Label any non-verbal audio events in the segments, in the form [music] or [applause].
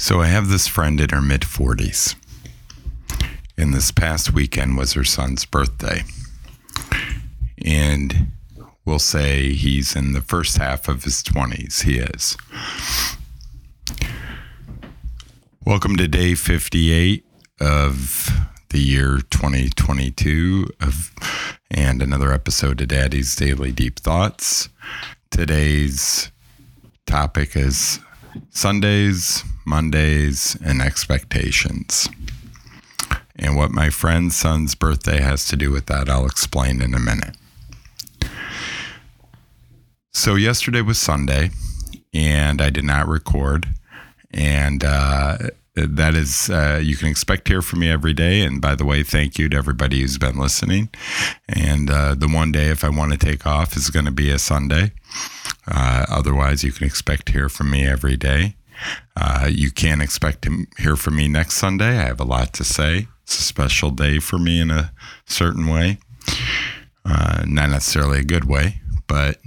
So I have this friend in her mid 40s. And this past weekend was her son's birthday. And we'll say he's in the first half of his 20s. He is. Welcome to day 58 of the year 2022 of and another episode of Daddy's Daily Deep Thoughts. Today's topic is Sundays, Mondays, and expectations. And what my friend's son's birthday has to do with that, I'll explain in a minute. So, yesterday was Sunday, and I did not record. And uh, that is, uh, you can expect to hear from me every day. And by the way, thank you to everybody who's been listening. And uh, the one day, if I want to take off, is going to be a Sunday. Uh, otherwise, you can expect to hear from me every day. Uh, you can't expect to hear from me next Sunday. I have a lot to say. It's a special day for me in a certain way, uh, not necessarily a good way, but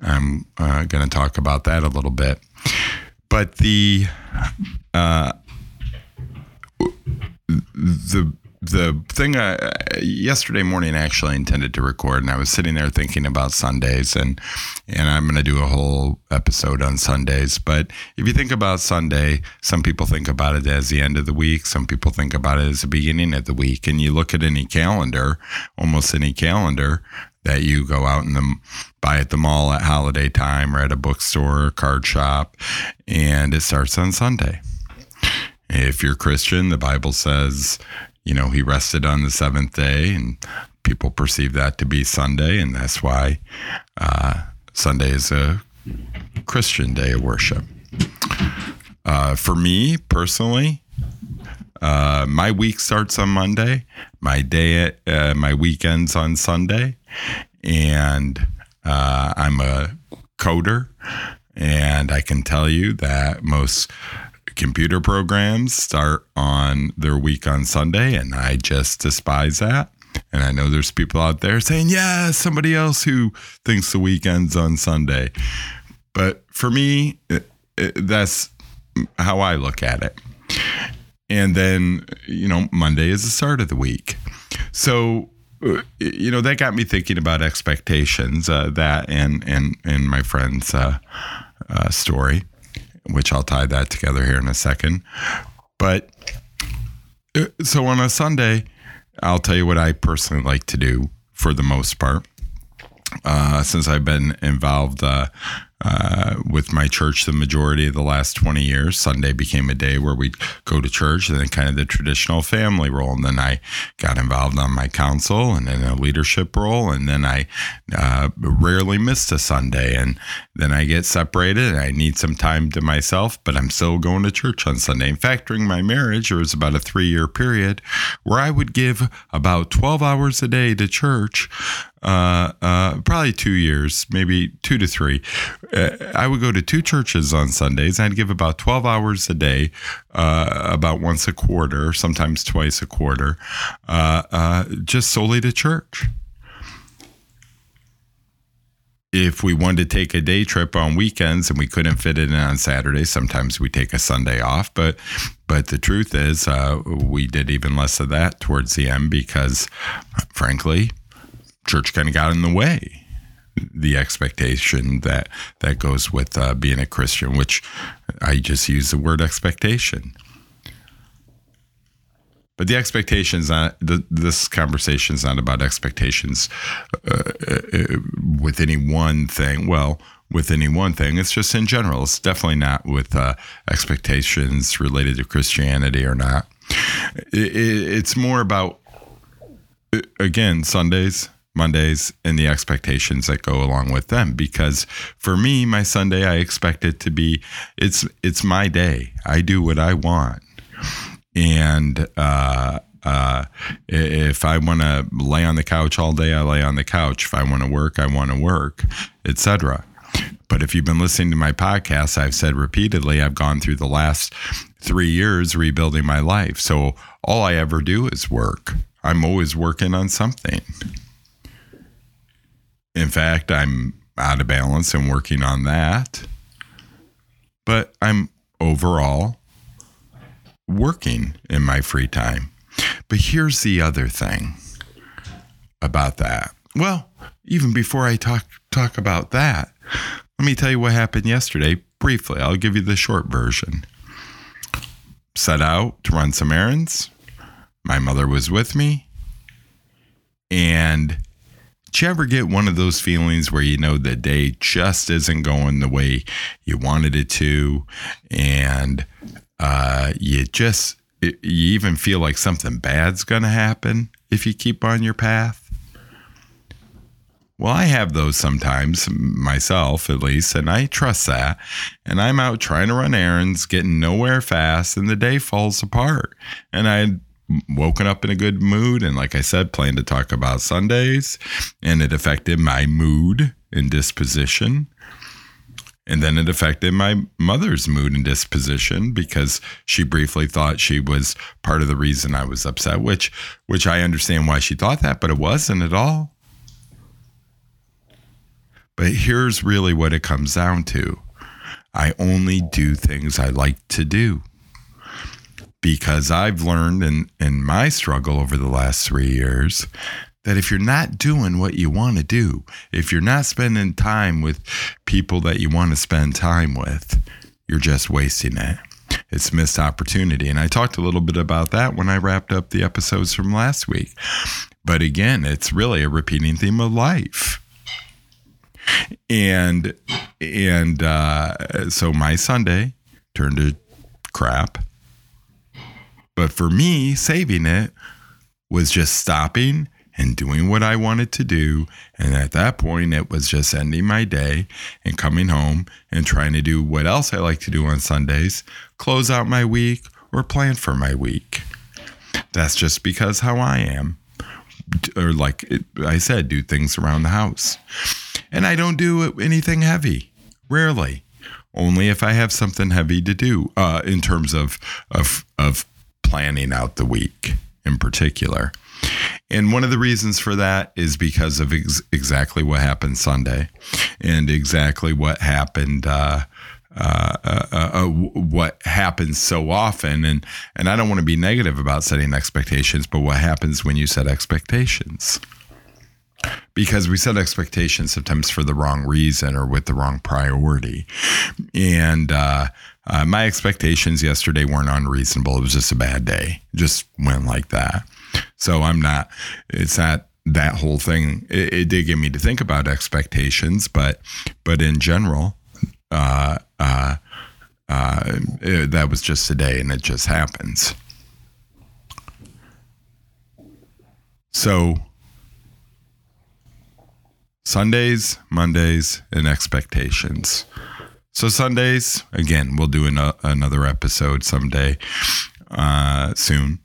I'm uh, going to talk about that a little bit. But the uh, the the thing I, yesterday morning I actually intended to record and I was sitting there thinking about Sundays and and I'm going to do a whole episode on Sundays. But if you think about Sunday some people think about it as the end of the week some people think about it as the beginning of the week and you look at any calendar almost any calendar that you go out and buy at the mall at holiday time or at a bookstore or card shop and it starts on Sunday. If you're Christian the Bible says you know, he rested on the seventh day, and people perceive that to be Sunday, and that's why uh, Sunday is a Christian day of worship. Uh, for me personally, uh, my week starts on Monday. My day, uh, my weekends on Sunday, and uh, I'm a coder, and I can tell you that most computer programs start on their week on Sunday, and I just despise that. And I know there's people out there saying, yeah, somebody else who thinks the weekend's on Sunday. But for me, it, it, that's how I look at it. And then, you know, Monday is the start of the week. So, uh, you know, that got me thinking about expectations, uh, that and, and, and my friend's uh, uh story which I'll tie that together here in a second. But uh, so on a Sunday, I'll tell you what I personally like to do for the most part. Uh, since I've been involved uh, uh, with my church the majority of the last 20 years. Sunday became a day where we'd go to church and then kind of the traditional family role. And then I got involved on my council and in a leadership role. And then I uh, rarely missed a Sunday. And then I get separated I need some time to myself, but I'm still going to church on Sunday. In fact, during my marriage, there was about a three year period where I would give about 12 hours a day to church uh, uh, probably two years, maybe two to three. Uh, I would go to two churches on Sundays. I'd give about 12 hours a day, uh, about once a quarter, sometimes twice a quarter, uh, uh, just solely to church. If we wanted to take a day trip on weekends and we couldn't fit it in on Saturday, sometimes we take a Sunday off. But but the truth is, we did even less of that towards the end because, frankly, church kind of got in the way the expectation that that goes with uh, being a Christian, which I just use the word expectation. But the expectations, not the, this conversation is not about expectations uh, uh, with any one thing. Well, with any one thing, it's just in general. It's definitely not with uh, expectations related to Christianity or not. It, it, it's more about uh, again Sundays Mondays and the expectations that go along with them because for me my Sunday I expect it to be it's it's my day. I do what I want. And uh, uh, if I want to lay on the couch all day, I lay on the couch. If I want to work, I want to work, etc. But if you've been listening to my podcast, I've said repeatedly, I've gone through the last three years rebuilding my life. So all I ever do is work. I'm always working on something. In fact, I'm out of balance and working on that. But I'm overall working in my free time. But here's the other thing about that. Well, even before I talk talk about that, let me tell you what happened yesterday briefly. I'll give you the short version. Set out to run some errands. My mother was with me. And did you ever get one of those feelings where you know the day just isn't going the way you wanted it to? And uh, you just, you even feel like something bad's going to happen if you keep on your path? Well, I have those sometimes myself, at least, and I trust that. And I'm out trying to run errands, getting nowhere fast, and the day falls apart. And I woken up in a good mood and like i said planned to talk about sundays and it affected my mood and disposition and then it affected my mother's mood and disposition because she briefly thought she was part of the reason i was upset which which i understand why she thought that but it wasn't at all but here's really what it comes down to I only do things I like to do. Because I've learned in, in my struggle over the last three years that if you're not doing what you want to do, if you're not spending time with people that you want to spend time with, you're just wasting it. It's missed opportunity. And I talked a little bit about that when I wrapped up the episodes from last week. But again, it's really a repeating theme of life and and uh, so my Sunday turned to crap. But for me, saving it was just stopping and doing what I wanted to do. And at that point, it was just ending my day and coming home and trying to do what else I like to do on Sundays close out my week or plan for my week. That's just because how I am. Or, like I said, do things around the house. And I don't do anything heavy, rarely. Only if I have something heavy to do uh, in terms of, of, of planning out the week in particular. And one of the reasons for that is because of ex- exactly what happened Sunday and exactly what happened. Uh, uh, uh, uh, uh what happens so often, and and I don't want to be negative about setting expectations, but what happens when you set expectations? because we set expectations sometimes for the wrong reason or with the wrong priority. And uh, uh, my expectations yesterday weren't unreasonable. It was just a bad day. It just went like that. So I'm not, it's not that whole thing. It, it did get me to think about expectations, but, but in general, uh, uh, uh it, that was just a day and it just happens. So Sundays, Mondays, and expectations. So Sundays, again, we'll do an, another episode someday uh, soon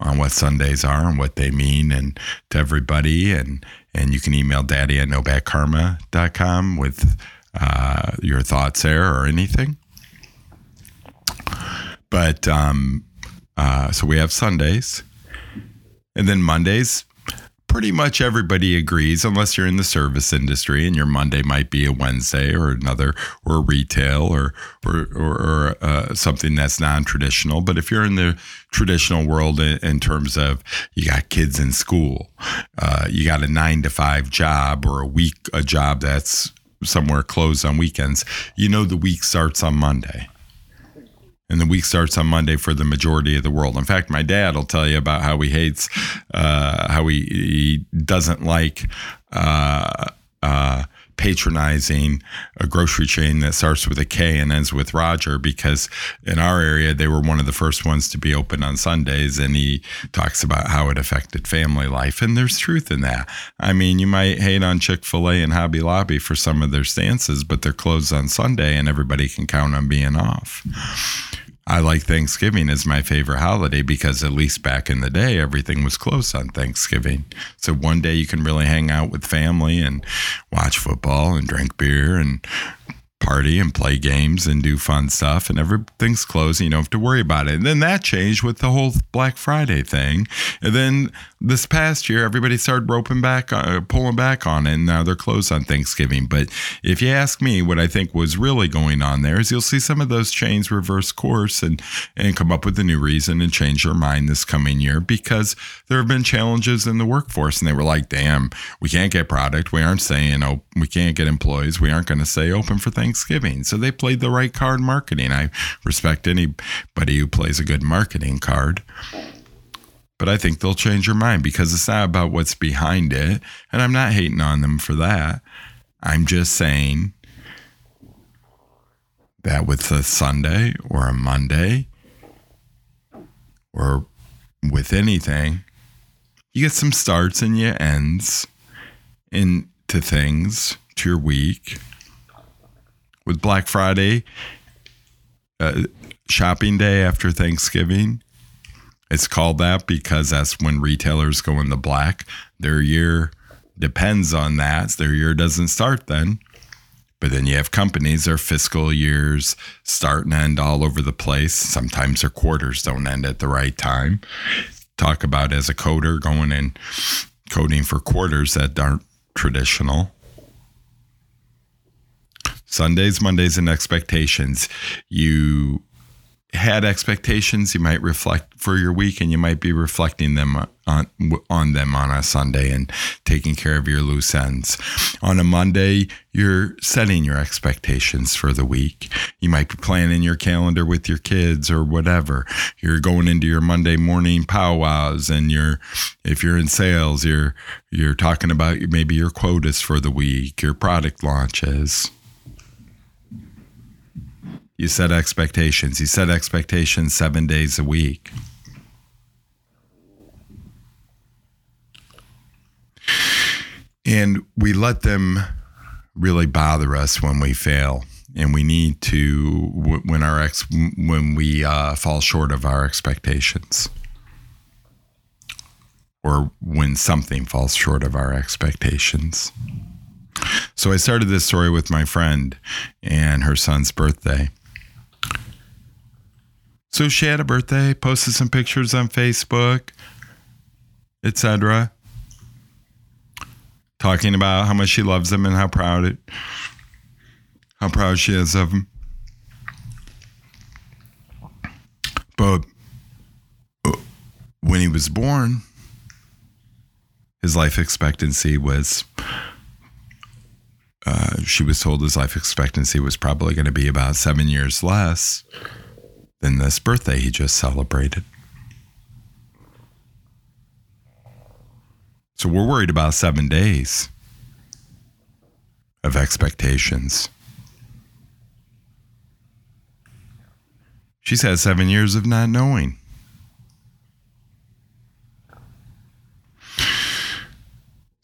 on what Sundays are and what they mean and to everybody. And, and you can email daddy at nobadkarma.com with uh, your thoughts there or anything. But um, uh, so we have Sundays. And then Mondays, pretty much everybody agrees, unless you're in the service industry and your Monday might be a Wednesday or another, or retail or or, or, or uh, something that's non-traditional. But if you're in the traditional world in, in terms of you got kids in school, uh, you got a nine to five job or a week a job that's somewhere closed on weekends, you know the week starts on Monday and the week starts on Monday for the majority of the world. In fact, my dad will tell you about how he hates, uh, how he, he, doesn't like uh, patronizing a grocery chain that starts with a K and ends with Roger because in our area they were one of the first ones to be open on Sundays and he talks about how it affected family life and there's truth in that. I mean, you might hate on Chick-fil-A and Hobby Lobby for some of their stances, but they're closed on Sunday and everybody can count on being off. I like Thanksgiving as my favorite holiday because at least back in the day, everything was closed on Thanksgiving. So one day you can really hang out with family and watch football and drink beer and party and play games and do fun stuff and everything's closed and you don't have to worry about it. And then that changed with the whole Black Friday thing. And then this past year, everybody started roping back, uh, pulling back on it. And now they're closed on Thanksgiving. But if you ask me, what I think was really going on there is you'll see some of those chains reverse course and, and come up with a new reason and change their mind this coming year because there have been challenges in the workforce. And they were like, damn, we can't get product. We aren't saying, oh, we can't get employees. We aren't going to say open for Thanksgiving Thanksgiving. So they played the right card marketing. I respect anybody who plays a good marketing card. But I think they'll change your mind because it's not about what's behind it. And I'm not hating on them for that. I'm just saying that with a Sunday or a Monday or with anything, you get some starts and you ends into things to your week with Black Friday, uh, shopping day after Thanksgiving. It's called that because that's when retailers go in the black. Their year depends on that. Their year doesn't start then. But then you have companies, their fiscal years start and end all over the place. Sometimes their quarters don't end at the right time. Talk about as a coder going and coding for quarters that aren't traditional. Sundays, Mondays, and expectations. You had expectations you might reflect for your week and you might be reflecting them on on them on a Sunday and taking care of your loose ends. On a Monday, you're setting your expectations for the week. You might be planning your calendar with your kids or whatever. You're going into your Monday morning powwows and you're if you're in sales, you're you're talking about maybe your quotas for the week, your product launches. You set expectations. You set expectations seven days a week. And we let them really bother us when we fail. And we need to when our ex when we uh, fall short of our expectations, or when something falls short of our expectations. So I started this story with my friend and her son's birthday. So she had a birthday, posted some pictures on Facebook, etc. Talking about how much she loves him and how proud it how proud she is of him. But when he was born, his life expectancy was uh, she was told his life expectancy was probably going to be about seven years less than this birthday he just celebrated. So we're worried about seven days of expectations. She's had seven years of not knowing.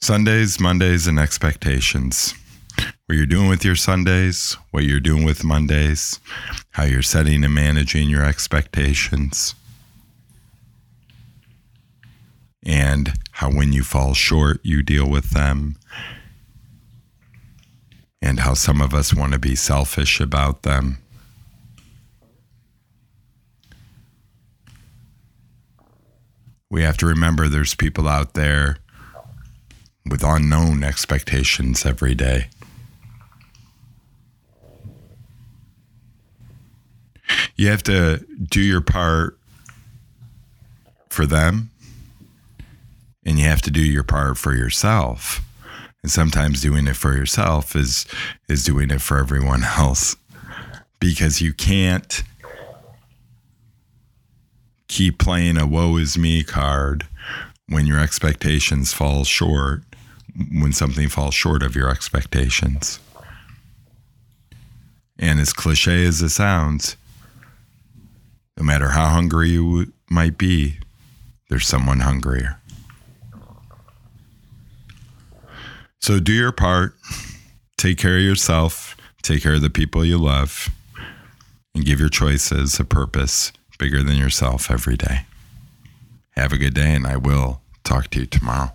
Sundays, Mondays, and expectations what you're doing with your Sundays, what you're doing with Mondays, how you're setting and managing your expectations, and how when you fall short, you deal with them, and how some of us want to be selfish about them. We have to remember there's people out there with unknown expectations every day. You have to do your part for them and you have to do your part for yourself. And sometimes doing it for yourself is is doing it for everyone [laughs] else because you can't keep playing a woe is me card when your expectations fall short when something falls short of your expectations. And as cliche as it sounds no matter how hungry you might be, there's someone hungrier. So do your part, take care of yourself, take care of the people you love, and give your choices a purpose bigger than yourself every day. Have a good day, and I will talk to you tomorrow.